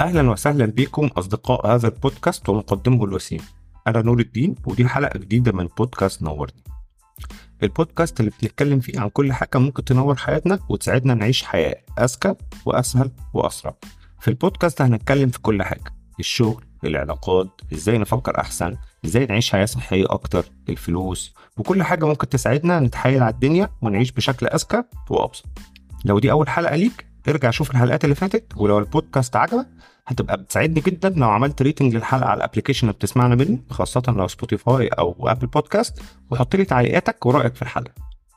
أهلا وسهلا بكم أصدقاء هذا البودكاست ومقدمه الوسيم. أنا نور الدين ودي حلقة جديدة من بودكاست نورني. البودكاست اللي بنتكلم فيه عن كل حاجة ممكن تنور حياتنا وتساعدنا نعيش حياة أذكى وأسهل وأسرع. في البودكاست هنتكلم في كل حاجة الشغل العلاقات إزاي نفكر أحسن إزاي نعيش حياة صحية أكتر الفلوس وكل حاجة ممكن تساعدنا نتحايل على الدنيا ونعيش بشكل أذكى وأبسط. لو دي أول حلقة ليك ارجع شوف الحلقات اللي فاتت ولو البودكاست عجبك هتبقى بتساعدني جدا لو عملت rating للحلقة على ال application اللي بتسمعنا منه خاصة لو Spotify أو Apple Podcast وحط لي تعليقاتك ورأيك في الحلقة.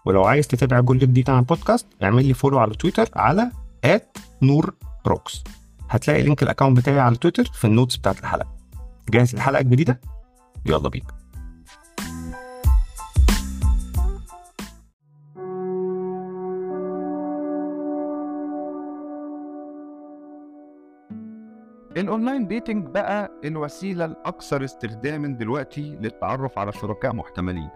ولو عايز تتابع كل جديد عن البودكاست اعمل لي follow على تويتر على نور روكس هتلاقي link ال account بتاعي على تويتر في ال notes بتاعت الحلقة. جاهز للحلقه الجديده يلا بينا. ال online dating بقى الوسيلة الأكثر استخداما دلوقتي للتعرف على شركاء محتملين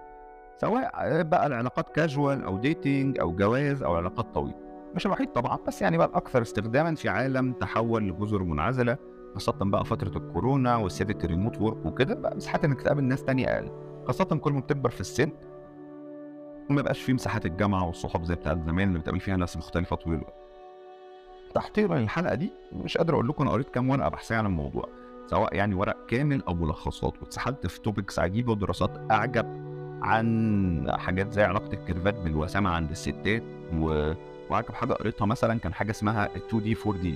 سواء بقى العلاقات كاجوال أو dating أو جواز أو علاقات طويلة مش الوحيد طبعا بس يعني بقى الأكثر استخداما في عالم تحول لجزر منعزلة خاصة بقى فترة الكورونا وسيرة ال remote work وكده بقى مساحات إنك تقابل ناس تانية أقل خاصة كل ما بتكبر في السن وما بقاش في مساحات الجامعة والصحاب زي بتاعت زمان اللي بتقابل فيها ناس مختلفة طول الوقت. تحضيرا للحلقة دي مش قادر أقول لكم أنا قريت كام ورقة بحثية عن الموضوع سواء يعني ورق كامل أو ملخصات واتسحلت في topics عجيبة ودراسات أعجب عن حاجات زي علاقة الكيرفات بالوسامة عند الستات و... وعجب حاجة قريتها مثلا كان حاجة اسمها 2D 4D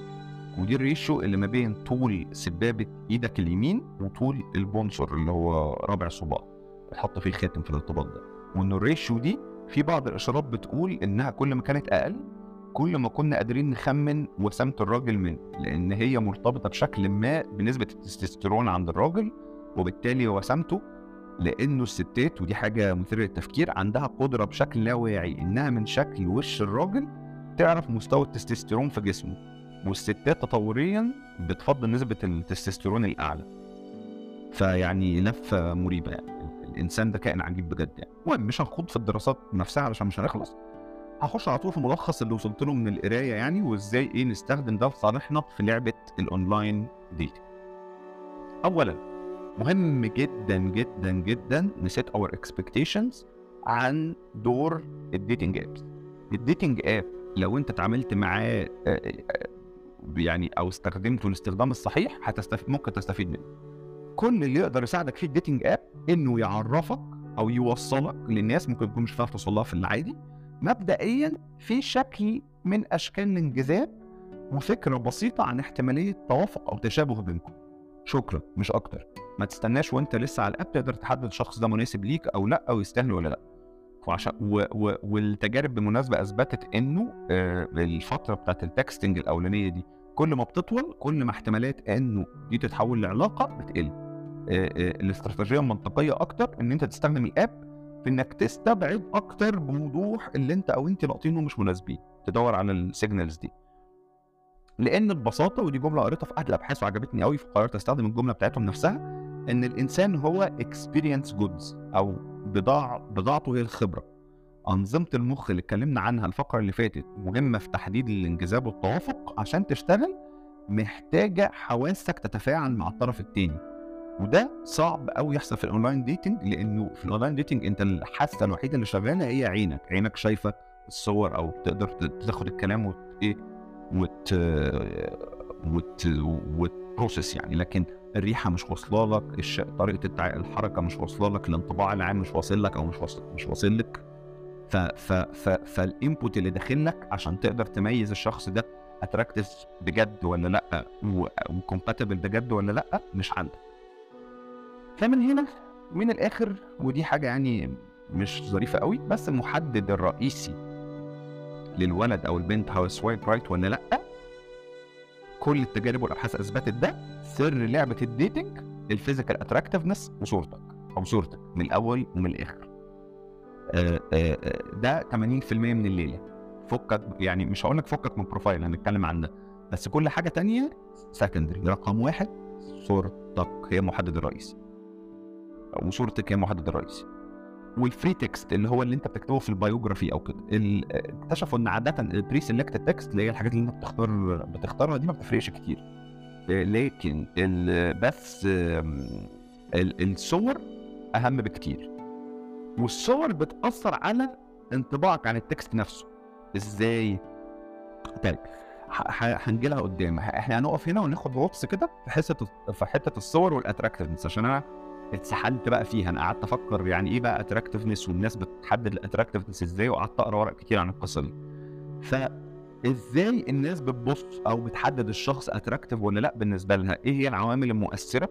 ودي ال ratio اللي ما بين طول سبابة إيدك اليمين وطول البنصر اللي هو رابع صباع بتحط فيه الخاتم في الارتباط ده وإن ال ratio دي في بعض الإشارات بتقول إنها كل ما كانت أقل كل ما كنا قادرين نخمن وسامة الراجل من لأن هي مرتبطة بشكل ما بنسبة التستوستيرون عند الراجل وبالتالي وسامته لأنه الستات ودي حاجة مثيرة للتفكير عندها قدرة بشكل لا واعي إنها من شكل وش الراجل تعرف مستوى التستوستيرون في جسمه والستات تطوريا بتفضل نسبة التستوستيرون الأعلى. فيعني لفة مريبة يعني الإنسان ده كائن عجيب بجد يعني. المهم مش هنخوض في الدراسات نفسها علشان مش هنخلص. هخش على طول في الملخص اللي وصلت له من القراية يعني وإزاي إيه نستخدم ده في صالحنا في لعبة ال online dating أولا مهم جدا جدا جدا نست our expectations عن دور ال dating apps ال dating app لو أنت اتعاملت معاه يعني أو استخدمته الاستخدام الصحيح هتستفيد ممكن تستفيد منه. كل اللي يقدر يساعدك في ال dating app إنه يعرفك أو يوصلك للناس ممكن تكون مش هتعرف توصل لها في العادي. مبدئيا في شكل من أشكال الانجذاب وفكرة بسيطة عن احتمالية توافق أو تشابه بينكم. شكرا مش أكتر. ما تستناش وأنت لسه على ال app تقدر تحدد الشخص ده مناسب ليك أو لأ أو يستاهل ولا لأ. وعشان و... و... والتجارب بالمناسبة أثبتت إنه آه الفترة بتاعت ال texting الأولانية دي كل ما بتطول كل ما احتمالات إنه دي تتحول لعلاقة بتقل. آه آه الاستراتيجية المنطقية أكتر إن أنت تستخدم ال app في إنك تستبعد أكتر بوضوح اللي أنت أو أنت لاقطينه مش مناسبين تدور على ال signals دي. لأن ببساطه ودي جملة قريتها في أحد الأبحاث وعجبتني قوي فقررت أستخدم الجملة بتاعتهم نفسها إن الإنسان هو experience goods أو بضاع بضاعته هي الخبرة. أنظمة المخ اللي اتكلمنا عنها الفقرة اللي فاتت مهمة في تحديد الانجذاب والتوافق عشان تشتغل محتاجة حواسك تتفاعل مع الطرف الثاني وده صعب قوي يحصل في ال online dating لأنه في ال online dating أنت الحاسه الوحيدة اللي شغالة هي عينك عينك شايفة الصور أو تقدر تاخد الكلام وت إيه وت وت وت process يعني. لكن الريحة مش واصلة لك الش... طريقة التع... الحركة مش واصلة لك الانطباع العام مش واصل لك أو مش واصل مش واصل لك. ف... ف... ف... فال input اللي داخل لك عشان تقدر تميز الشخص ده attractive بجد ولا لأ و compatible بجد ولا لأ مش عندك. فمن هنا من الآخر ودي حاجة يعني مش ظريفة قوي بس المحدد الرئيسي للولد أو البنت هو swipe right ولا لأ. كل التجارب والأبحاث أثبتت ده. سر لعبة ال dating ال physical attractiveness وصورتك أو صورتك من الأول ومن الآخر. آآ آآ ده 80% من الليلة. فكك يعني مش هقول لك فكك من profile هنتكلم عن ده بس كل حاجة تانية secondary رقم واحد صورتك هي المحدد الرئيسي. وصورتك هي المحدد الرئيسي. وال free text اللي هو اللي انت بتكتبه في ال biography أو كده اكتشفوا ان عادة ال pre-selected text اللي هي الحاجات اللي انت بتختار بتختارها دي ما بتفرقش كتير. لكن بس الصور أهم بكتير. والصور بتأثر على انطباعك عن ال text نفسه. إزاي؟ طيب هنجي لها قدام. إحنا هنقف هنا وناخد غطس كده في حتة في حتة الصور وال attractiveness عشان أنا اتسحلت بقى فيها. أنا قعدت أفكر يعني إيه بقى attractiveness والناس بتحدد ال attractiveness إزاي وقعدت أقرأ ورق كتير عن القصة دي. فازاي الناس بتبص أو بتحدد الشخص attractive ولا لأ بالنسبة لها؟ إيه هي العوامل المؤثرة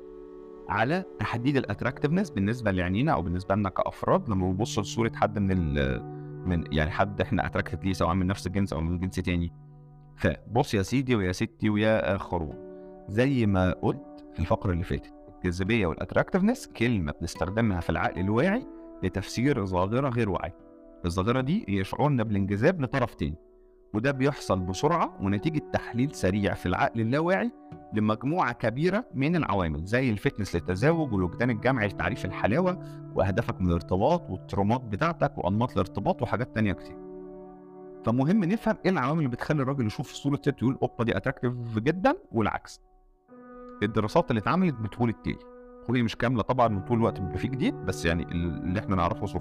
على تحديد ال attractiveness بالنسبة لعينينا أو بالنسبة لنا كأفراد؟ لما بنبص لصورة حد من ال من يعني حد إحنا attractive ليه سواء من نفس الجنس أو من جنس تاني. فبص يا سيدي ويا ستي ويا آخرون. زي ما قلت في الفقرة اللي فاتت الجاذبية وال attractiveness كلمة بنستخدمها في العقل الواعي لتفسير ظاهرة غير واعية. الظاهرة دي هي شعورنا بالانجذاب لطرف تاني وده بيحصل بسرعة ونتيجة تحليل سريع في العقل اللاواعي لمجموعة كبيرة من العوامل زي ال fitness للتزاوج والوجدان الجمعي لتعريف الحلاوة وأهدافك من الارتباط وال traumaات بتاعتك وأنماط الارتباط وحاجات تانية كتير. فمهم نفهم إيه العوامل اللي بتخلي الراجل يشوف صورة ست يقول أوبا دي attractive جدا والعكس. الدراسات اللي اتعملت بتقول التالي وهي مش كاملة طبعا طول الوقت بيبقى فيه جديد بس يعني اللي إحنا نعرفه so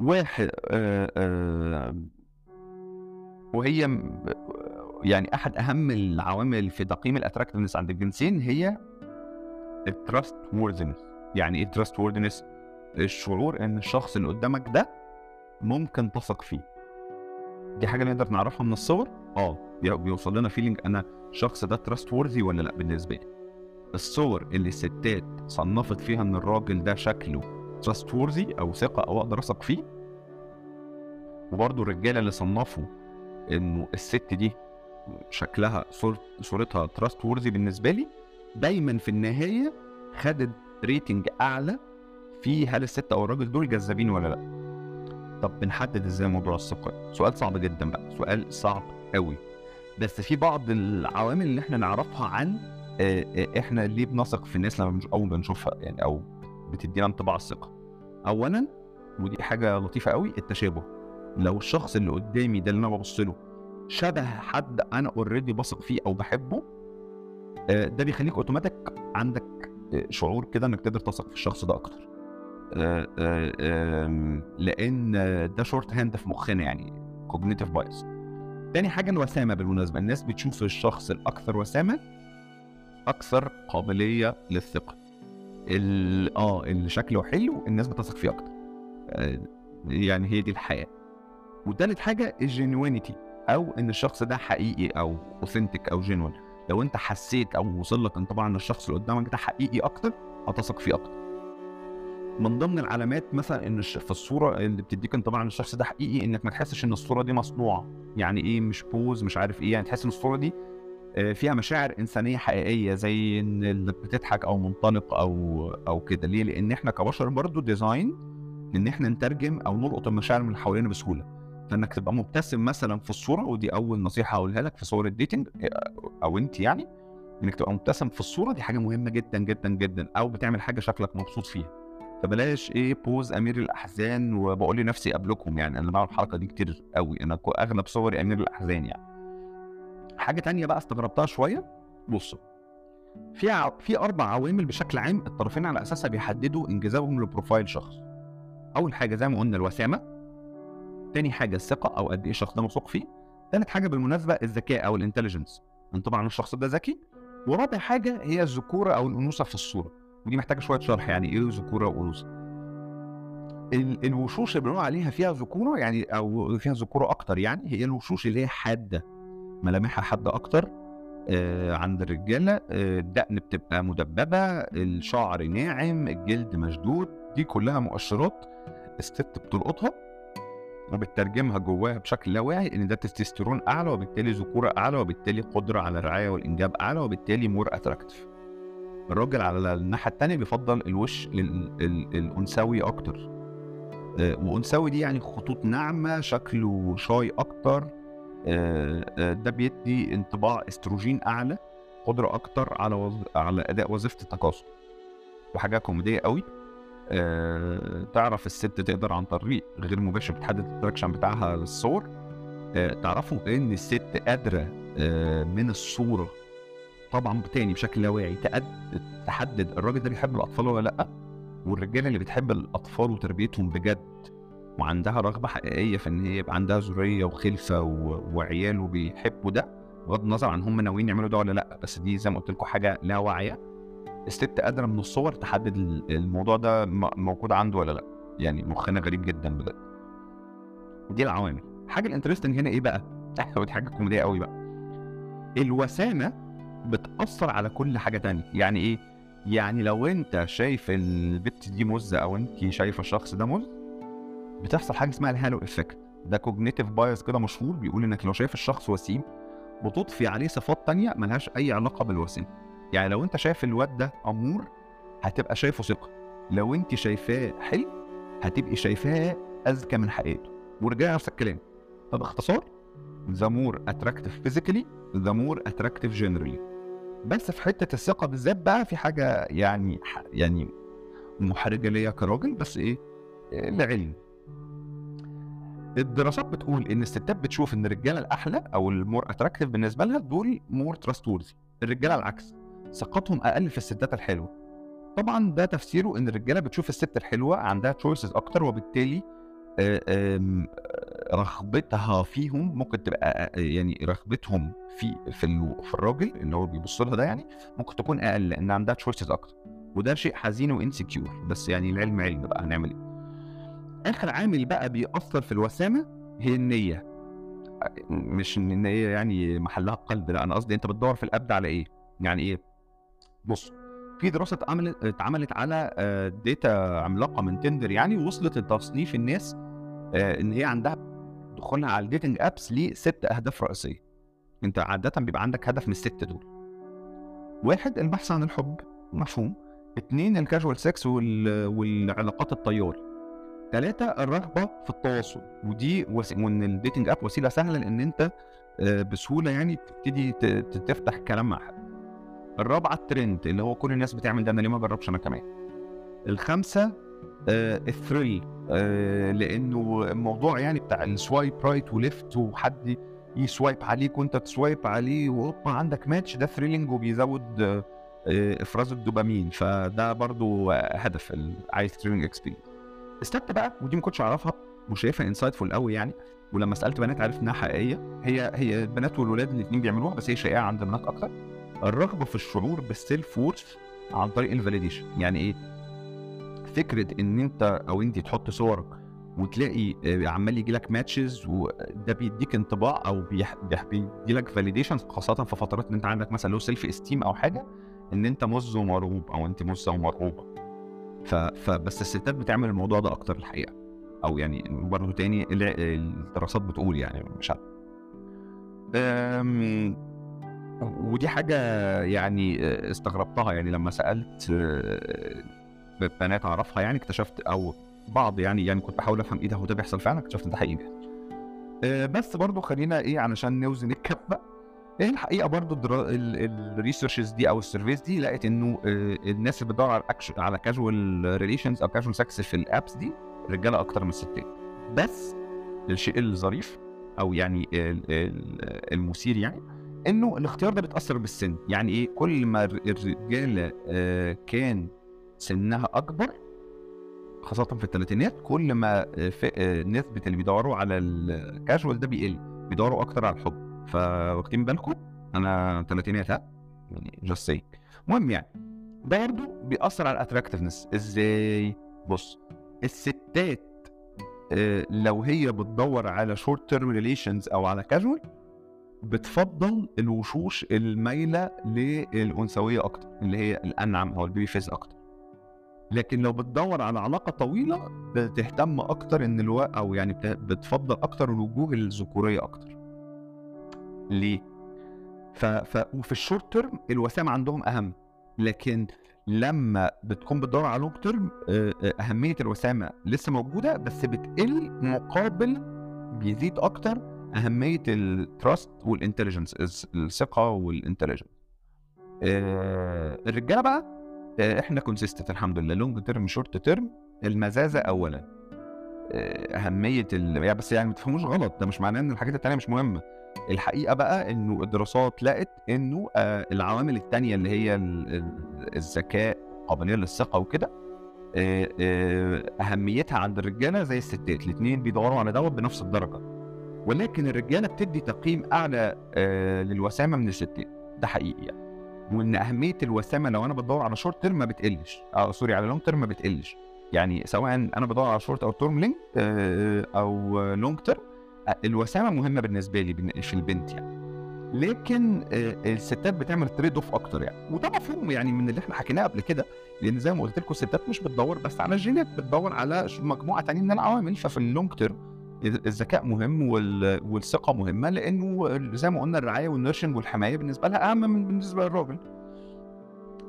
واحد آه آه وهي يعني أحد أهم العوامل في تقييم ال attractiveness عند الجنسين هي ال trustworthiness يعني إيه trustworthiness الشعور إن الشخص اللي قدامك ده ممكن تثق فيه. دي حاجة نقدر نعرفها من الصور؟ آه. بيوصل لنا feeling أنا الشخص ده trustworthy ولا لأ؟ بالنسبة لي. الصور اللي الستات صنفت فيها إن الراجل ده شكله trustworthy أو ثقة أو أقدر أثق فيه؟ وبرضه الرجالة اللي صنفوا إنه الست دي شكلها صور صورتها trustworthy بالنسبة لي دايما في النهاية خدت rating أعلى في هل الست أو الراجل دول جذابين ولا لأ؟ طب بنحدد إزاي موضوع الثقة؟ سؤال صعب جدا بقى. سؤال صعب قوي بس في بعض العوامل اللي إحنا نعرفها عن آه، آه، إحنا ليه بنثق في الناس لما أول ما بنشوفها يعني أو بتدينا انطباع الثقة. اولا ودي حاجة لطيفة قوي التشابه. لو الشخص اللي قدامي ده اللي أنا ببص له شبه حد أنا already بثق فيه أو بحبه آه، ده بيخليك اوتوماتيك عندك شعور كده إنك تقدر تثق في الشخص ده أكتر. لأن ده shorthand في مخنا يعني cognitive bias تاني حاجة الوسامه بالمناسبة الناس بتشوف الشخص الأكثر وسامة أكثر قابلية للثقة. ال- آه اللي شكله حلو الناس بتثق فيه أكتر. آه، يعني هي دي الحياة. وتالت حاجة ال genuinity أو إن الشخص ده حقيقي أو authentic أو genuine لو أنت حسيت أو وصل لك انطباع ان الشخص اللي قدامك ده حقيقي أكتر هتثق فيه أكتر. من ضمن العلامات مثلا إن في الصورة اللي بتديك انطباع ان الشخص ده حقيقي إنك ما تحسش إن الصورة دي مصنوعة. يعني إيه؟ مش بوز مش عارف إيه. يعني تحس إن الصورة دي آه، فيها مشاعر إنسانية حقيقية زي إن اللي بتضحك أو منطلق أو أو كده. ليه؟ لأن إحنا كبشر برضو designed إن إحنا نترجم أو نلقط المشاعر من حوالينا بسهولة. فإنك تبقى مبتسم مثلا في الصورة ودي أول نصيحة هقولها لك في صور ال dating آه، أو أنت يعني إنك تبقى مبتسم في الصورة دي حاجة مهمة جدا جدا جدا. أو بتعمل حاجة شكلك مبسوط فيها. فبلاش إيه بوز أمير الأحزان وبقول لنفسي قبلكم يعني أنا بعمل الحركة دي كتير قوي أنا اغلب صوري أمير الأحزان يعني. حاجة تانية بقى استغربتها شوية بصوا في ع... في أربع عوامل بشكل عام الطرفين على أساسها بيحددوا إنجذابهم ل profile شخص. أول حاجة زي ما قلنا الوسامة تاني حاجة الثقة أو قد إيه الشخص ده موثوق فيه تالت حاجة بالمناسبة الذكاء أو ال intelligence. طبعا الشخص ده ذكي. ورابع حاجة هي الذكورة أو الأنوثة في الصورة. ودي محتاجة شوية شرح يعني إيه ذكورة وانوثه ال- الوشوش اللي بنقول عليها فيها ذكورة يعني أو فيها ذكورة أكتر يعني هي الوشوش اللي هي حادة ملامحها حادة أكتر آه عند الرجالة آه، الدقن بتبقى مدببة الشعر ناعم الجلد مشدود دي كلها مؤشرات الست بتلقطها وبتترجمها جواها بشكل لا واعي إن ده تستوستيرون أعلى وبالتالي ذكورة أعلى وبالتالي قدرة على الرعاية والإنجاب أعلى وبالتالي more attractive الراجل على الناحية الثانية بيفضل الوش ال- ال- الانثوي أكتر. آه، وأنثوي دي يعني خطوط ناعمة شكله shiny أكتر. آه، آه، ده بيدي انطباع استروجين أعلى قدرة أكتر على وظ... على أداء وظيفة التكاثر وحاجة كوميدية قوي. تعرف الست تقدر عن طريق غير مباشر بتحدد ال attraction بتاعها للصور. تعرفوا إن الست قادرة من الصورة طبعا تاني بشكل لا واعي. تحدد الراجل ده بيحب الأطفال ولا لأ؟ والرجالة اللي بتحب الأطفال وتربيتهم بجد وعندها رغبة حقيقية في إن هي يبقى عندها ذرية وخلفة. وعيال وبيحبوا ده بغض النظر عن هم ناويين يعملوا ده ولا لأ. بس دي زي ما قلت لكم حاجة لا واعية. الست قادرة من الصور تحدد ال- الموضوع ده موجود عنده ولا لأ. يعني مخنا غريب جدا بجد. دي العوامل. الحاجة ال interesting هنا إيه بقى؟ ودي حاجة كوميدية قوي بقى. الوسامة بتأثر على كل حاجة تانية. يعني إيه؟ يعني لو أنت شايف البت دي مزة أو أنت شايفة الشخص ده مز بتحصل حاجة اسمها ال halo effect. ده cognitive bias كده مشهور بيقول إنك لو شايف الشخص وسيم بتضفي عليه صفات تانية ملهاش أي علاقة بالوسامة. يعني لو أنت شايف الواد ده أمور هتبقى شايفه ثقة. لو أنت شايفاه حلو هتبقي شايفاه أذكى من حقيقته. ورجع نفس الكلام. فباختصار the more attractive physically the more attractive generally. بس في حتة الثقة بالذات بقى في حاجة يعني يعني محرجة ليا كراجل بس إيه إيه، لعلم. الدراسات بتقول إن الستات بتشوف إن الرجالة الأحلى أو ال more attractive بالنسبة لها دول more trustworthy الرجالة العكس ثقتهم أقل في الستات الحلوة. طبعا ده تفسيره إن الرجالة بتشوف الست الحلوة عندها choices أكتر وبالتالي آه، آه، رغبتها فيهم ممكن تبقى آه، يعني رغبتهم في في ال- في الراجل اللي هو بيبص لها ده يعني ممكن تكون أقل لأن عندها choices أكتر. وده شيء حزين و insecure بس يعني العلم علم بقى هنعمل إيه. آخر عامل بقى بيأثر في الوسامة هي النية. مش إن النية يعني محلها القلب لا أنا قصدي أنت بتدور في ال app على إيه؟ يعني إيه؟ بص في دراسة اتعملت على آه، data عملاقة من تندر يعني وصلت لتصنيف الناس آه، إن هي عندها دخولها على ال dating apps لست أهداف رئيسية. أنت عاده بيبقى عندك هدف من الستة دول. واحد البحث عن الحب. مفهوم. اتنين ال casual sex وال... والعلاقات الطياري. ثلاثة الرغبة في التواصل. ودي وس... وإن ال dating app وسيلة سهلة لإن أنت آه، بسهولة يعني تبتدي تفتح كلام مع حد. الرابعة الترند اللي هو كل الناس بتعمل ده أنا ليه ما أجربش أنا كمان؟ الخامسة آه ال thrill آه لأنه الموضوع يعني بتاع ال swipe right و left وحد ي swipe عليك وانت ت swipe عليه وهوبا عندك ماتش ده thrilling وبيزود آه آه، إفراز الدوبامين. فده برضو آه، هدف عايز thrilling experience الستة بقى ودي ما كنتش أعرفها وشايفها insightful قوي يعني ولما سألت بنات عرفت إنها حقيقية. هي هي البنات والولاد الاثنين بيعملوها بس هي شائعة عند البنات أكتر. الرغبة في الشعور بال self worth عن طريق ال validation يعني إيه؟ فكرة إن أنت أو انت تحط صورك وتلاقي آه، عمال يجي لك matches وده بيديك انطباع أو بيدي لك validation خاصة في فترات إن أنت عندك مثلا low self esteem أو حاجة إن أنت مز ومرغوب أو أنت مزة ومرغوبه. فبس الستات بتعمل الموضوع ده أكتر الحقيقة أو يعني برضه تاني الدراسات بتقول يعني مش عارف. ودي حاجة يعني استغربتها يعني لما سألت آه، بنات أعرفها يعني اكتشفت أو بعض يعني يعني كنت بحاول أفهم إيه ده هو ده بيحصل فعلا؟ اكتشفت إن ده حقيقي. آه، بس برضه خلينا إيه علشان نوزن الكفه إيه الحقيقة برضه ال researches دي أو ال surveys دي لقت إنه آه، الناس اللي بتدور على أكش- على casual relations أو casual sex في ال apps دي رجالة أكتر من الستات بس الشيء الظريف أو يعني ال- ال- المثير يعني إنه الاختيار ده بيتأثر بالسن. يعني إيه؟ كل ما الر- الرجالة آه، كان سنها أكبر خاصة في الثلاثينات كل ما نسبة اللي بيدوروا على الكاجوال ده بيقل بيدوروا أكتر على الحب. فواخدين بالكم؟ أنا ثلاثينات ها؟ يعني just say المهم يعني ده برضه بيأثر على ال attractiveness إزاي؟ بص الستات آه، لو هي بتدور على short term relations أو على كاجوال بتفضل الوشوش المايلة للأنثوية أكتر اللي هي الأنعم أو ال baby face أكتر. لكن لو بتدور على علاقة طويلة بتهتم أكتر إن ألو... أو يعني بت- بتفضل أكتر الوجوه الذكورية أكتر. ليه؟ ف... ف... وفي ال short term الوسام عندهم أهم لكن لما بتكون بتدور على long term أهمية الوسامة لسه موجودة بس بتقل مقابل بيزيد أكتر أهمية ال trust وال intelligence الثقة وال intelligence الرجالة بقى إحنا consistent الحمد لله. long term short term المزازة اولا. آه، أهمية ال... يعني بس يعني ما تفهموش غلط. ده مش معناه إن الحاجات التانية مش مهمة. الحقيقة بقى إنه الدراسات لقت إنه آه العوامل التانية اللي هي ال- ال- الذكاء قابلية للثقة وكده آه، آه، أهميتها عند الرجالة زي الستات. الاثنين بيدوروا على دول بنفس الدرجة. ولكن الرجالة بتدي تقييم أعلى آه، للوسامة من الستات. ده حقيقي يعني. وإن أهمية الوسامة لو أنا بدور على short term ما بتقلش. آه sorry على long term ما بتقلش. يعني سواء أنا بدور على شورت أو term لينك أو long term الوسامة مهمة بالنسبة لي في البنت يعني. لكن آه، الستات بتعمل trade off أكتر يعني. وده مفهوم يعني من اللي إحنا حكيناه قبل كده. لأن زي ما قلت لكم الستات مش بتدور بس على الجينات بتدور على مجموعة تانية من العوامل ففي ال long term الذكاء مهم وال- والثقة مهمة لأنه زي ما قلنا الرعاية وال nurturing والحماية بالنسبة لها أهم من بالنسبة للراجل.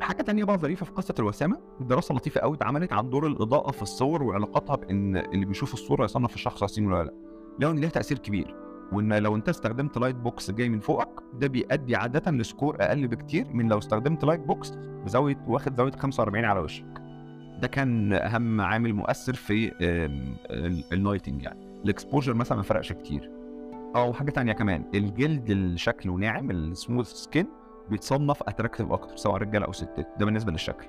حاجة تانية بقى ظريفة في قصة الوسامة دراسة لطيفة قوي اتعملت عن دور الإضاءة في الصور وعلاقتها بإن اللي بيشوف الصورة يصنف الشخص وسيم ولا لأ. لقوا إن ليها تأثير كبير وإن لو أنت استخدمت light box جاي من فوقك ده بيؤدي عادة ل score أقل بكتير من لو استخدمت light box بزاوية واخد زاوية 45 على وشك. ده كان أهم عامل مؤثر في آم، ال- ال lighting يعني. ال exposure مثلا ما فرقش كتير. أو حاجة تانية كمان الجلد اللي شكله ناعم ال smooth skin بيتصنف attractive أكتر سواء رجالة أو ستات. ده بالنسبة للشكل.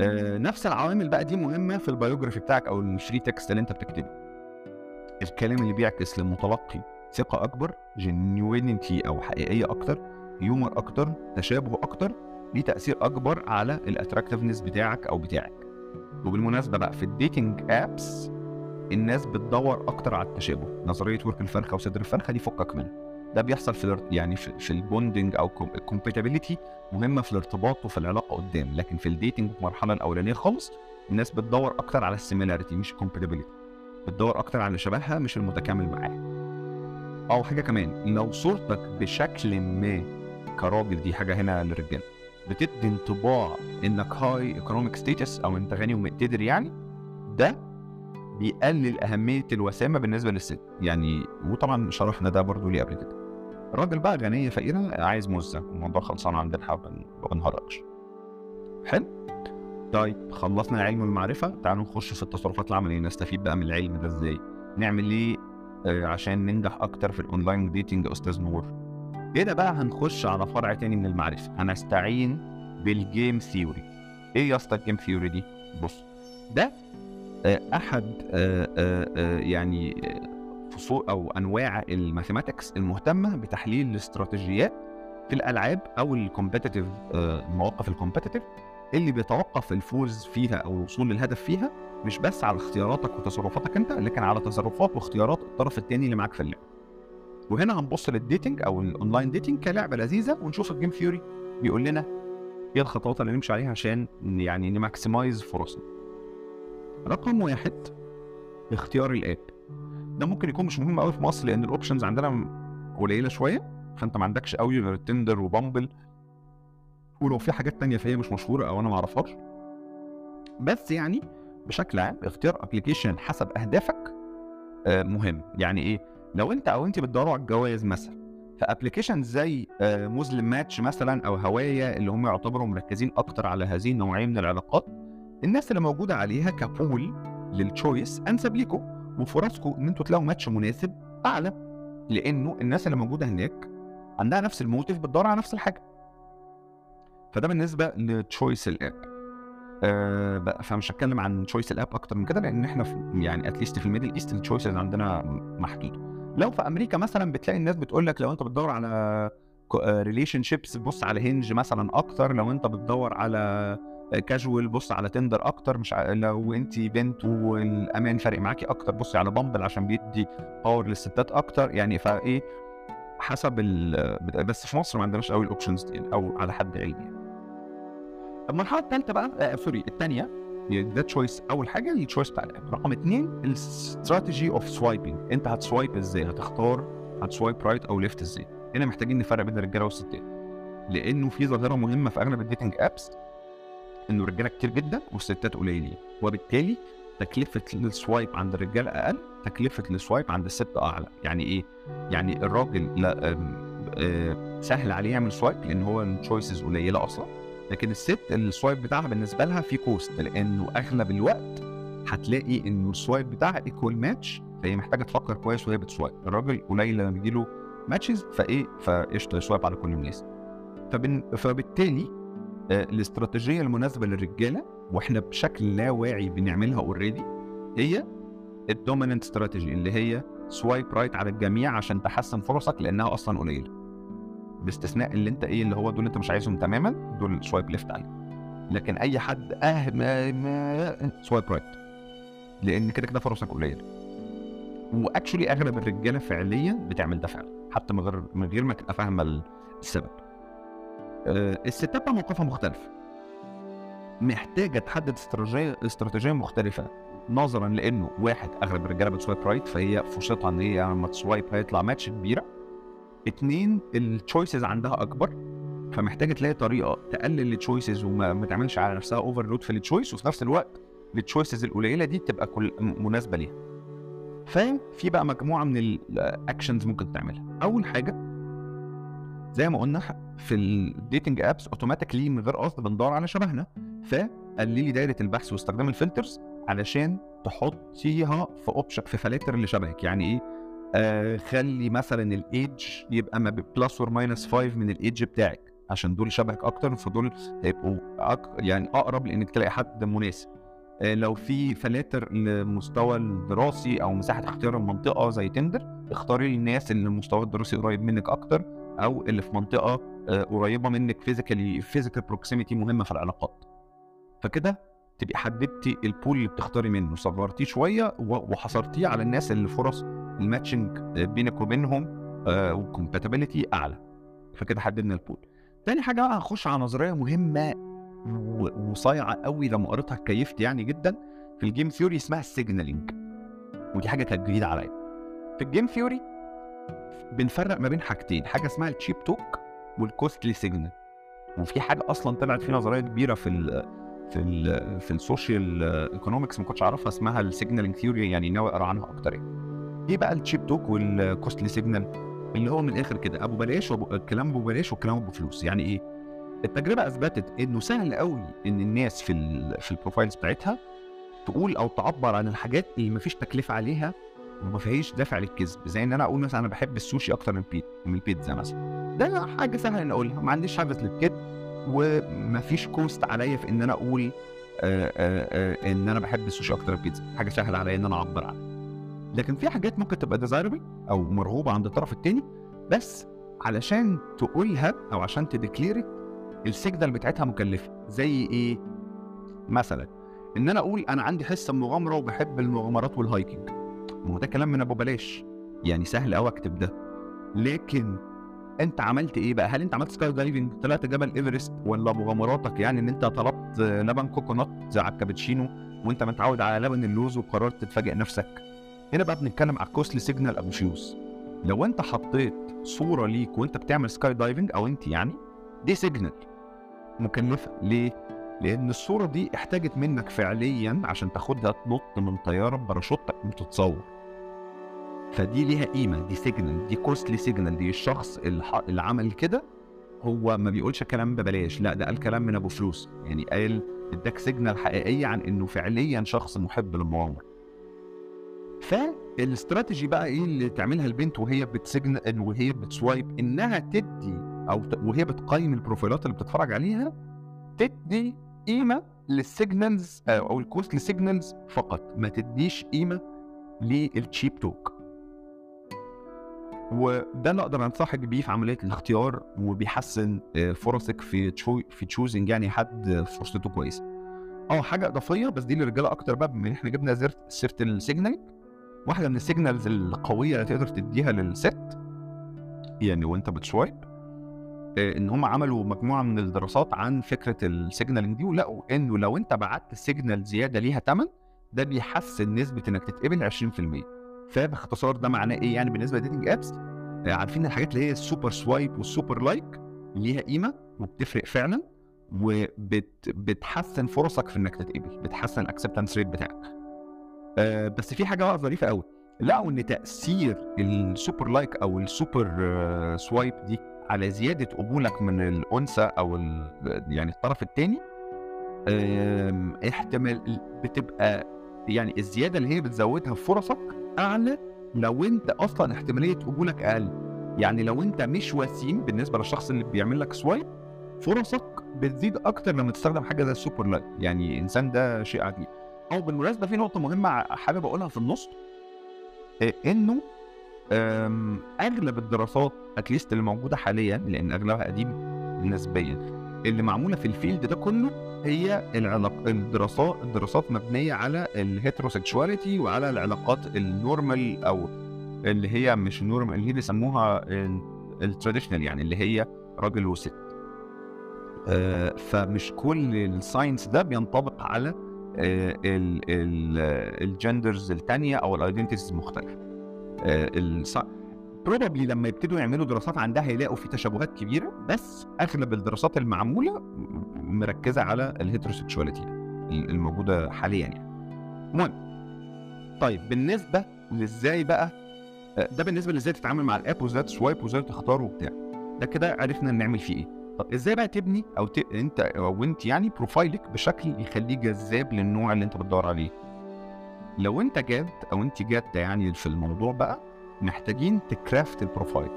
آه، نفس العوامل بقى دي مهمة في ال biography بتاعك أو ال free text اللي أنت بتكتبه. الكلام اللي بيعكس للمتلقي ثقة أكبر genuinity أو حقيقية أكتر humor أكتر تشابه أكتر ليه تأثير أكبر على ال attractiveness بتاعك أو بتاعك. وبالمناسبة بقى في ال dating apps الناس بتدور أكتر على التشابه. نظرية ورك الفرخة وصدر الفرخة دي فكك منها. ده بيحصل في يعني في, في ال bonding أو ال compatibility مهمة في الارتباط وفي العلاقة قدام. لكن في ال dating المرحلة الأولانية خالص الناس بتدور أكتر على ال similarity مش ال compatibility بتدور أكتر على شبهها مش المتكامل معاها. أو حاجة كمان لو صورتك بشكل ما كراجل دي حاجة هنا للرجالة. بتدي انطباع إنك high economic status أو أنت غني ومقتدر يعني؟ ده بيقلل أهمية الوسامة بالنسبة للست. يعني وطبعا شرحنا ده برضو ليه قبل كده. الراجل بقى غنيه فقيره عايز مزة. الموضوع خلصان عندنا حبه بنهرجش حلو. طيب خلصنا علم المعرفة. تعالوا نخش في التصرفات العملية. نستفيد بقى من العلم ده إزاي؟ نعمل إيه؟ آه، عشان ننجح أكتر في ال online dating يا أستاذ نور. هنا بقى هنخش على فرع تاني من المعرفة. هنستعين بال game theory إيه يا اسطى ال game theory دي؟ بص ده آه، أحد آه، آه، يعني فصول أو أنواع ال mathematics المهتمة بتحليل الاستراتيجيات في الألعاب أو ال competitive المواقف ال competitive اللي بيتوقف الفوز فيها أو الوصول للهدف فيها مش بس على اختياراتك وتصرفاتك أنت لكن على تصرفات واختيارات الطرف الثاني اللي معاك في اللعبة. وهنا هنبص لل dating أو ال online dating كلعبه لذيذة ونشوف ال game theory بيقول لنا إيه الخطوات اللي نمشي عليها عشان يعني ن maximize فرصنا. رقم واحد اختيار ال app. ده ممكن يكون مش مهم قوي في مصر لأن ال options عندنا قليلة شوية فأنت ما عندكش قوي غير تندر وبامبل ولو في حاجات تانية فهي مش مشهورة أو أنا ما أعرفهاش. بس يعني بشكل عام اختيار application حسب أهدافك آه، مهم. يعني إيه؟ لو انت أو انت بتدوروا على الجواز مثلا ف application زي آه، مسلم ماتش مثلا أو هوايا اللي هم يعتبروا مركزين أكتر على هذه النوعية من العلاقات الناس اللي موجودة عليها ك pool لل choice أنسب ليكم وفرصكم إن أنتوا تلاقوا ماتش مناسب أعلى لأنه الناس اللي موجودة هناك عندها نفس ال motive بتدور على نفس الحاجة. فده بالنسبة ل choice ال app. أه فمش هتكلم عن choice ال app أكتر من كده لأن إحنا في يعني at least في ال Middle East ال choices عندنا محدوده لو في أمريكا مثلا بتلاقي الناس بتقول لك لو أنت بتدور على relationships بص على Hinge مثلا أكتر. لو أنت بتدور على كاجوال بص على Tinder أكتر. مش ع... لو أنت بنت والأمان فارق معاكي أكتر بصي على Bumble عشان بيدي power للستات أكتر. يعني فإيه؟ حسب ال... بس في مصر ما عندناش قوي ال options دي أو على حد علمي يعني. المرحلة الثالثه بقى آه sorry الثانية ده choice أول حاجة ال choice بتاع ال app. رقم اثنين ال strategy of swiping أنت ه swipe إزاي؟ هتختار هت swipe right أو left إزاي؟ هنا محتاجين نفرق بين الرجالة والستات. لأنه في ظاهرة مهمة في أغلب ال dating apps إنه الرجالة كتير جدا والستات قليلين. وبالتالي تكلفة ال swipe عند الرجال أقل تكلفة ال swipe عند الست أعلى. يعني إيه؟ يعني الراجل لا آه، سهل عليه يعمل swipe لأن هو ال choices قليلة أصلا. لكن الست ال swipe بتاعها بالنسبة لها في cost لأنه أغلب الوقت هتلاقي انه ال swipe بتاعها equal match فهي محتاجة تفكر كويس وهي بت swipe. الراجل قليل لما بيجيله matches فإيه؟ فقشطة ي swipe على كل الناس. فبن... فبالتالي آه، الاستراتيجية المناسبة للرجالة وإحنا بشكل لا واعي بنعملها already هي ال dominant strategy اللي هي swipe right على الجميع عشان تحسن فرصك لأنها أصلا قليلة. باستثناء اللي انت إيه اللي هو دول انت مش عايزهم تماما دول swipe left عليه لكن أي حد آه ما ما swipe right لأن كده كده فرصك قليلة. و actually أغلب الرجالة فعليا بتعمل ده فعلا حتى من غير من غير ما تبقى فاهمة السبب. آه، الستات بقى موقفها مختلف محتاجة تحدد استراتيجية استراتيجية مختلفة. نظرا لأنه واحد أغلب الرجالة بت swipe right فهي فرصتها إن هي لما ت swipe هيطلع ماتش كبيرة. اتنين ال choices عندها أكبر فمحتاجة تلاقي طريقة تقلل ال choices وما ما تعملش على نفسها overload في ال choice وفي نفس الوقت ال choices القليلة دي تبقى كل مناسبة ليها. ففي بقى مجموعة من ال actions ممكن تعملها. أول حاجة زي ما قلنا في ال dating apps automatically من غير قصد بندور على شبهنا. فقللي دايرة البحث واستخدام ال filters علشان تحطيها في option في فلاتر اللي شبهك. يعني إيه؟ آه خلي مثلا الإيدج يبقى ما plus or minus 5 من الإيدج بتاعك عشان دول شبهك أكتر فدول هيبقوا أك... يعني أقرب لإنك تلاقي حد مناسب. آه لو في فلاتر لمستوى الدراسي أو مساحة اختيار المنطقة زي Tinder اختاري الناس اللي المستوى الدراسي قريب منك أكتر أو اللي في منطقة آه، قريبة منك physically physical proximity مهمة في العلاقات. فكده تبقي حددتي ال pool اللي بتختاري منه صغرتيه شوية وحصرتيه على الناس اللي فرص ال matching بينك وبينهم و compatibility أعلى. فكده حددنا ال pool تاني حاجة بقى هخش على نظرية مهمة وصايعة قوي لما قريتها اتكيفت يعني جدا في ال game theory اسمها ال signaling ودي حاجة كانت جديدة عليا. في ال game theory بنفرق ما بين حاجتين حاجة اسمها ال cheap talk وال costly signal وفي حاجة أصلا طلعت في نظرية كبيرة في ال في ال في ال social economics ما كنتش أعرفها اسمها ال signaling theory يعني ناوي أقرأ عنها أكتر يعني. إيه بقى ال cheap talk وال costly signal اللي هو من الآخر كده أبو بلاش وأبو الكلام أبو بلاش والكلام أبو فلوس. يعني إيه؟ التجربة أثبتت إنه سهل قوي إن الناس في ال في ال profiles بتاعتها تقول أو تعبر عن الحاجات اللي مفيش تكلفة عليها وما فيهاش دافع للكذب. زي إن أنا أقول مثلا أنا بحب السوشي أكتر من البيت من البيتزا مثلا. ده حاجة سهلة إن أقولها. ما عنديش حافز للكذب ومفيش cost عليا في إن أنا أقول آآ آآ إن أنا بحب السوشي أكتر من البيتزا. حاجة سهلة عليا إن أنا أعبر عنها. لكن في حاجات ممكن تبقى desirable أو مرغوبة عند الطرف التاني بس علشان تقولها أو عشان ت declare ال signal بتاعتها مكلفة. زي إيه؟ مثلا إن أنا أقول أنا عندي حس المغامره وبحب المغامرات وال hiking ما هو ده كلام من أبو بلاش. يعني سهل قوي أكتب ده. لكن أنت عملت إيه بقى؟ هل أنت عملت skydiving طلعت جبل إيفرست؟ ولا مغامراتك يعني إن أنت طلبت لبن coconut على الكابتشينو وأنت متعود على لبن اللوز وقررت تتفاجئ نفسك؟ هنا بقى بنتكلم على ال costly signal أبو فلوس لو أنت حطيت صورة ليك وأنت بتعمل skydiving أو أنت يعني دي signal مكلفة. ليه؟ لأن الصورة دي احتاجت منك فعليا عشان تاخدها تنط من طيارة بباراشوت وتتصور فدي ليها قيمة دي signal دي costly signal دي الشخص اللي, اللي عمل كده. هو ما بيقولش كلام ببلاش لا ده قال كلام من أبو فلوس. يعني قال اداك signal حقيقيه عن إنه فعليا شخص محب للمغامره فالاستراتيجي بقى إيه اللي تعملها البنت وهي بت sign وهي بت swipe انها تدي أو وهي بتقيم البروفايلات اللي بتتفرج عليها تدي قيمة لل signals أو ال costly signals فقط ما تديش قيمة لل cheap talk وده اللي أقدر أنصحك بيه في عملية الاختيار وبيحسن آه، فرصك في تشو في تشوزنج يعني حد فرصته كويسة. آه حاجة إضافية بس دي للرجالة أكتر بقى بما إن إحنا جبنا سيرة ال signal واحدة من ال signals القوية اللي تقدر تديها للست يعني وانت بت swipe آه، إن هم عملوا مجموعة من الدراسات عن فكرة ال signaling دي ولقوا انه لو أنت بعت ال signal زيادة ليها ثمن ده بيحسن نسبة إنك تتقبل 20% فباختصار ده معناه إيه؟ يعني بالنسبة ل dating apps عارفين الحاجات اللي هي ال super swipe وال super like ليها قيمة وبتفرق فعلا وبتحسن فرصك في إنك تتقبل بتحسن ال acceptance rate بتاعك. آه بس في حاجة بقى ظريفة قوي لقوا إن تأثير ال super like أو السوبر آه swipe دي على زيادة قبولك من الأنثى أو. يعني الطرف الثاني احتمال بتبقى يعني الزيادة اللي هي بتزودها في فرصك أعلى لو أنت أصلا احتمالية قبولك أقل. يعني لو أنت مش وسيم بالنسبة للشخص اللي بيعمل لك swipe فرصك بتزيد أكتر لما تستخدم حاجة زي ال super like يعني إنسان ده شيء عجيب. أو بالمناسبة في نقطة مهمة حابب أقولها في النص آه، إنه أغلب الدراسات at least اللي موجودة حاليا لأن أغلبها قديم نسبيا اللي معمولة في ال field ده كله هي العلاق الدراسات الدراسات مبنية على ال heterosexuality وعلى العلاقات ال normal أو اللي هي مش ال normal اللي بيسموها ال traditional يعني اللي هي راجل وست. آه، فمش كل ال science ده بينطبق على ال genders التانية أو ال identities المختلفه probably لما يبتدوا يعملوا دراسات عندها هيلاقوا في تشابهات كبيرة بس أغلب الدراسات المعمولة مركزة على ال heterosexuality الموجودة حاليا يعني. المهم طيب بالنسبة لإزاي بقى آه، ده بالنسبة لإزاي تتعامل مع ال app وإزاي ت swipe وإزاي تختار وبتاع. ده كده عرفنا نعمل فيه إيه. طب إزاي بقى تبني أو ت... انت أو انت يعني profile ك بشكل يخليه جذاب للنوع اللي انت بتدور عليه؟ لو انت جاد أو انت جادة يعني في الموضوع بقى محتاجين ت craft ال profile.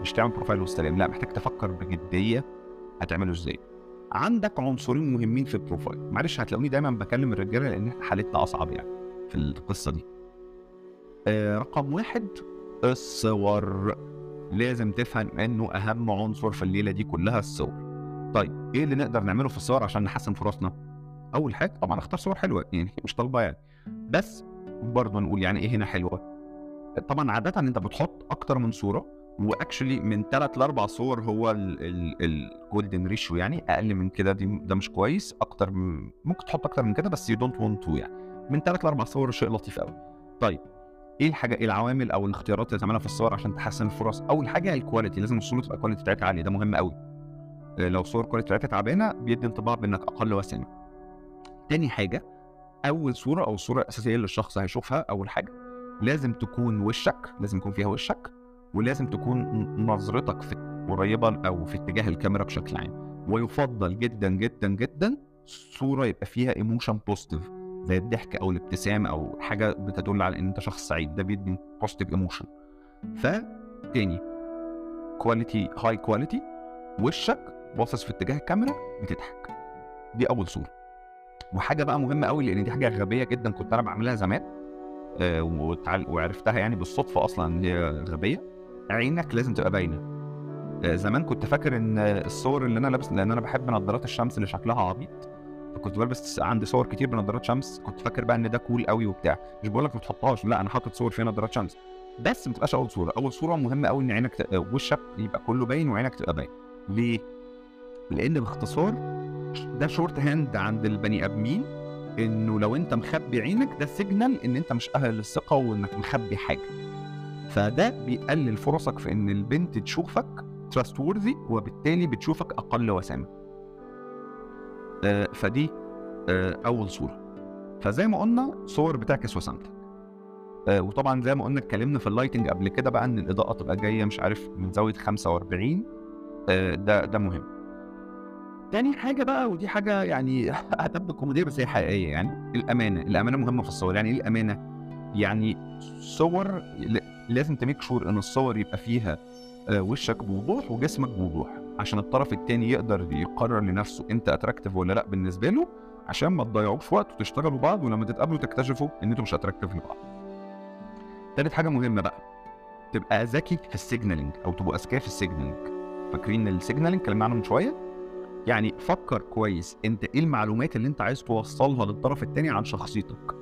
مش تعمل profile واستلم لا محتاج تفكر بجدية هتعمله إزاي. عندك عنصرين مهمين في البروفايل. معلش هتلاقوني دايما بكلم الرجالة لأن إحنا حالتنا أصعب يعني في القصة دي. آه رقم واحد الصور. لازم تفهم انه اهم عنصر في الليلة دي كلها الصور. طيب إيه اللي نقدر نعمله في الصور عشان نحسن فرصنا؟ اول حاجة طبعا اختار صور حلوة يعني مش طالبه يعني بس برضه نقول يعني إيه هنا حلوة؟ طبعا عادة انت بتحط أكتر من صورة و actually من ثلاث لاربع صور هو ال golden ratio يعني أقل من كده دي ده مش كويس أكتر ممكن تحط أكتر من كده بس you don't want to يعني. من ثلاث لاربع صور شيء لطيف قوي. طيب إيه الحاجة إيه العوامل أو الاختيارات اللي تعملها في الصور عشان تحسن الفرص؟ اول حاجة ال quality لازم الصورة تبقى ال quality بتاعتها عالية ده مهم قوي آه، لو صور ال quality بتاعتها تعبانة بيدي انطباع بإنك أقل وسامه تاني حاجة أول صورة أو الصورة الاساسيه اللي الشخص هيشوفها أول حاجة لازم تكون وشك لازم يكون فيها وشك ولازم تكون نظرتك في قريبه أو في اتجاه الكاميرا بشكل عام. ويفضل جدا جدا جدا صورة يبقى فيها emotion positive زي الضحك أو الابتسام أو حاجة بتدل على إن أنت شخص سعيد. ده بيدي positive emotion فتاني quality high quality وشك باصص في اتجاه الكاميرا بتضحك. دي أول صورة. وحاجة بقى مهمة قوي لأن دي حاجة غبية جدا كنت أنا بعملها زمان آه. وعرفتها يعني بالصدفة أصلا إن هي غبية. عينك لازم تبقى باينة. آه زمان كنت فاكر إن الصور اللي أنا لابس لأن أنا بحب نظارات الشمس اللي شكلها عبيط. فكنت بلبس عندي صور كتير بنظارات شمس كنت فاكر بقى إن ده كول قوي وبتاع. مش بقول لك ما تحطهاش لا أنا حاطط صور فيها نظارات شمس. بس ما تبقاش أول صورة. أول صورة مهمه قوي إن عينك. وشك يبقى كله باين وعينك تبقى باين. ليه؟ لأن باختصار ده shorthand عند البني آدمين إنه لو أنت مخبي عينك ده signal إن أنت مش أهل للثقة وإنك مخبي حاجة. فده بيقلل فرصك في إن البنت تشوفك trustworthy وبالتالي بتشوفك أقل وسامة. فدي آه أول صورة. فزي ما قلنا صور بتعكس وسامتك آه وطبعا زي ما قلنا اتكلمنا في ال lighting قبل كده بقى إن الإضاءة تبقى جاية مش عارف من زاوية 45 آه ده ده مهم. تاني حاجة بقى ودي حاجة يعني هتبدو كوميدية بس هي حقيقية يعني الأمانة، الأمانة مهمة في الصور، يعني إيه الأمانة؟ يعني صور لازم ت make sure إن الصور يبقى فيها آه، وشك بوضوح وجسمك بوضوح. عشان الطرف التاني يقدر يقرر لنفسه أنت attractive ولا لأ بالنسبة له عشان ما تضيعوش وقت وتشتغلوا بعض ولما تتقابلوا تكتشفوا إن أنتوا مش attractive لبعض. تالت حاجة مهمة بقى تبقى ذكي في ال signaling أو تبقوا أذكياء في ال signaling. فاكرين ال signaling اتكلمنا عنه من شوية؟ يعني فكر كويس أنت إيه المعلومات اللي أنت عايز توصلها للطرف التاني عن شخصيتك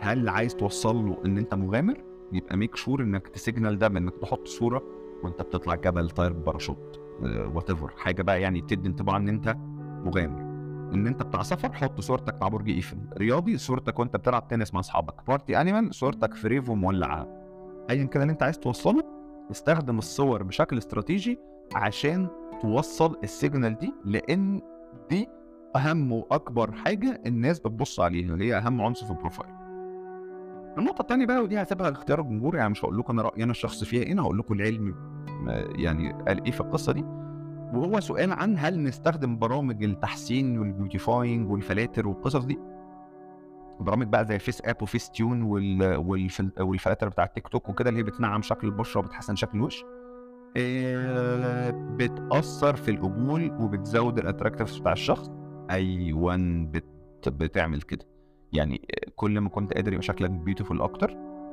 هل عايز توصل له إن أنت مغامر يبقى make sure إنك ت signal ده بإنك تحط صورة وأنت بتطلع جبل طاير بباراشوت whatever حاجة بقى يعني تدي انطباع إن أنت مغامر. إن أنت بتاع سفر حط صورتك مع برج إيفل. رياضي صورتك وأنت بتلعب تنس مع أصحابك. party animal صورتك في rave مولعه ايا كان اللي أنت عايز توصله استخدم الصور بشكل استراتيجي عشان توصل ال signal دي لأن دي أهم وأكبر حاجة الناس بتبص عليها اللي هي أهم عنصر في ال profile النقطة التانية بقى ودي هسيبها لاختيار الجمهور يعني مش هقول لكم أنا رأيي أنا الشخصي فيها إيه أنا هقول لكم العلم آه، يعني قال إيه في القصة دي؟ وهو سؤال عن هل نستخدم برامج التحسين وال beautifying والفلاتر والقصص دي؟ برامج بقى زي FaceApp و Facetune وال... والفل... والفلاتر بتاع التيك توك وكده اللي هي بتنعم شكل البشرة وبتحسن شكل الوش. آه، بتأثر في القبول وبتزود ال attractive بتاع الشخص. أيوه بت... بتعمل كده. يعني كل ما كنت قادر يبقى شكلك beautiful أكتر.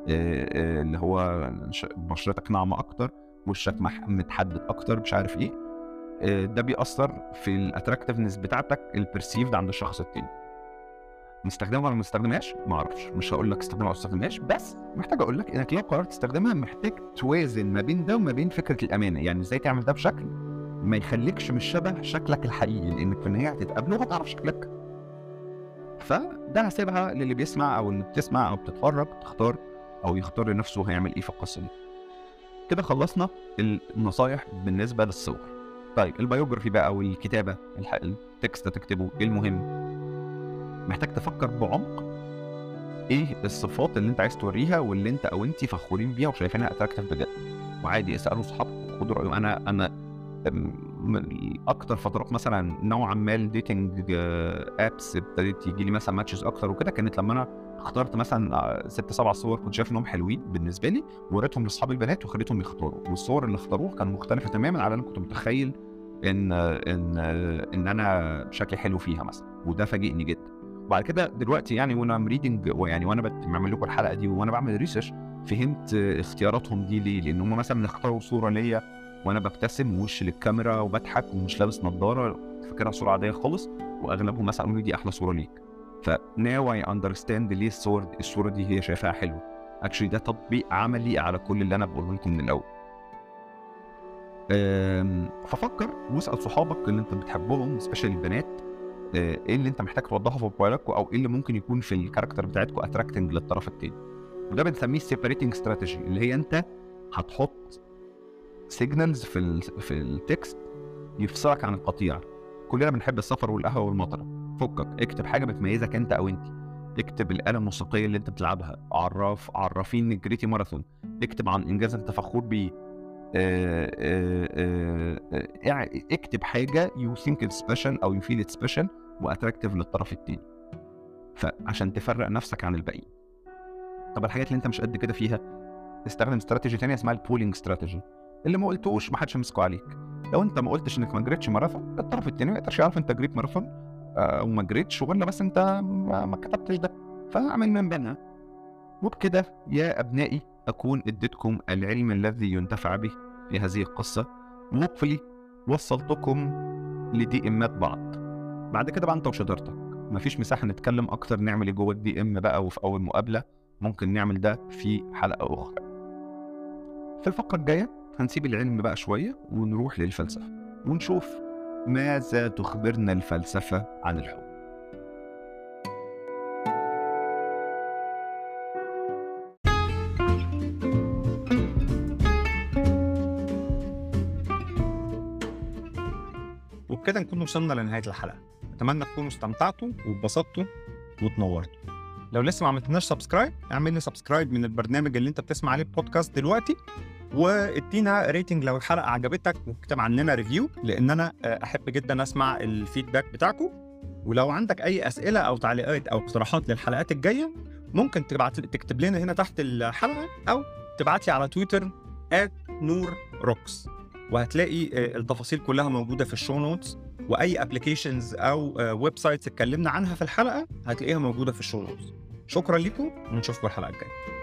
آه، اللي هو بشرتك ناعمة أكتر. وشك متحدد أكتر مش عارف إيه. آه، ده بيأثر في ال attractiveness بتاعتك ال perceived عند الشخص التاني. نستخدمها ولا ما نستخدمهاش؟ ما أعرفش. مش هقول لك استخدمها أو ما تستخدمهاش بس محتاج أقول لك إنك لو قررت تستخدمها محتاج توازن ما بين ده وما بين فكرة الأمانة. يعني إزاي تعمل ده بشكل ما يخليكش مش شبه شكلك الحقيقي لأنك في النهاية هتتقابلوا وهتعرف شكلك. فده هسيبها للي بيسمع أو اللي بتسمع أو بتتفرج تختار أو يختار لنفسه هيعمل إيه في القصة دي. كده خلصنا النصايح بالنسبة للصور. طيب البيوجرافي بقى والكتابة ال text تكتبه إيه المهم؟ محتاج تفكر بعمق إيه الصفات اللي أنت عايز توريها واللي أنت أو انت فخورين بيها وشايفينها attractive بجد. وعادي اسألوا أصحابكم خدوا رأيهم. أنا أنا أكتر فترات مثلا نوعا ما ال dating apps ابتدت يجي لي مثلا matches أكتر وكده. كانت لما أنا اخترت مثلا آه، ست سبع صور كنت شايف إنهم حلوين بالنسبة لي وريتهم لأصحابي البنات وخليتهم يختاروا. والصور اللي اختاروها كان مختلفة تماما على اللي أنا كنت متخيل إن إن إن أنا شكلي حلو فيها مثلا. وده فاجئني جدا. وبعد كده دلوقتي يعني وأنا I'm reading ويعني وأنا بعمل لكم الحلقة دي وأنا بعمل research فهمت اختياراتهم دي ليه؟ لأن هم مثلا اختاروا صورة ليا وأنا ببتسم وش للكاميرا وبضحك ومش لابس نظارة فاكرها صورة عادية خالص وأغلبهم مثلا لي دي أحلى صورة ليك. ف now I understand ليه الصور الصورة دي هي شايفاها حلوة. actually ده تطبيق عملي على كل اللي أنا بقوله لكم من الأول. ففكر واسأل صحابك اللي أنت بتحبهم especially البنات آه، إيه اللي أنت محتاج توضحه في profile ك أو إيه اللي ممكن يكون في ال character بتاعتكم attracting للطرف التاني. وده بنسميه separating strategy اللي هي أنت هتحط signals في ال في ال text يفصلك عن القطيع. كلنا بنحب السفر والقهوة والمطرة. فكك اكتب حاجة بتميزك انت أو انت. اكتب الآلة الموسيقية اللي انت بتلعبها. عرف عرفين انك جريتي ماراثون. اكتب عن إنجاز انت فخور بيه. آه، آه، آه، آه، اكتب حاجة you think special أو you feel special و attractive للطرف التاني. فعشان تفرق نفسك عن الباقيين طب الحاجات اللي انت مش قد كده فيها استخدم استراتيجي تانية اسمها ال pooling strategy اللي ما قلتوش ما حدش يمسكه عليك. لو انت ما قلتش انك ما جريتش ماراثون الطرف التاني ما يقدرش يعرف انت جريت ماراثون آه، أو ما جريتش ولا بس انت ما, ما كتبتش ده. فاعمل من بينها وبكده يا أبنائي أكون اديتكم العلم الذي ينتفع به في هذه القصة. وهوبفلي وصلتكم لدي امات بعض. بعد كده بقى انت وشطارتك. مفيش مساحة نتكلم أكتر نعمل إيه جوه الدي ام بقى وفي أول مقابلة. ممكن نعمل ده في حلقة أخرى. في الفقرة الجاية هنسيب العلم بقى شوية ونروح للفلسفة ونشوف ماذا تخبرنا الفلسفة عن الحب وبكده نكون وصلنا لنهاية الحلقة. أتمنى تكونوا استمتعتوا واتبسطتوا وتنورتوا. لو لسه ما عملتناش subscribe اعمل لي subscribe من البرنامج اللي انت بتسمع عليه بودكاست دلوقتي وادينا rating لو الحلقة عجبتك واكتب عننا review لأن أنا آه، أحب جدا أسمع ال feedback بتاعكم ولو عندك أي أسئلة أو تعليقات أو اقتراحات للحلقات الجاية ممكن تبعت تكتب لنا هنا تحت الحلقة أو تبعت لي على تويتر نور روكس وهتلاقي آه، التفاصيل كلها موجودة في ال show notes وأي applications أو websites اتكلمنا عنها في الحلقة هتلاقيها موجودة في ال show notes شكرا لكم ونشوفكم الحلقة الجاية.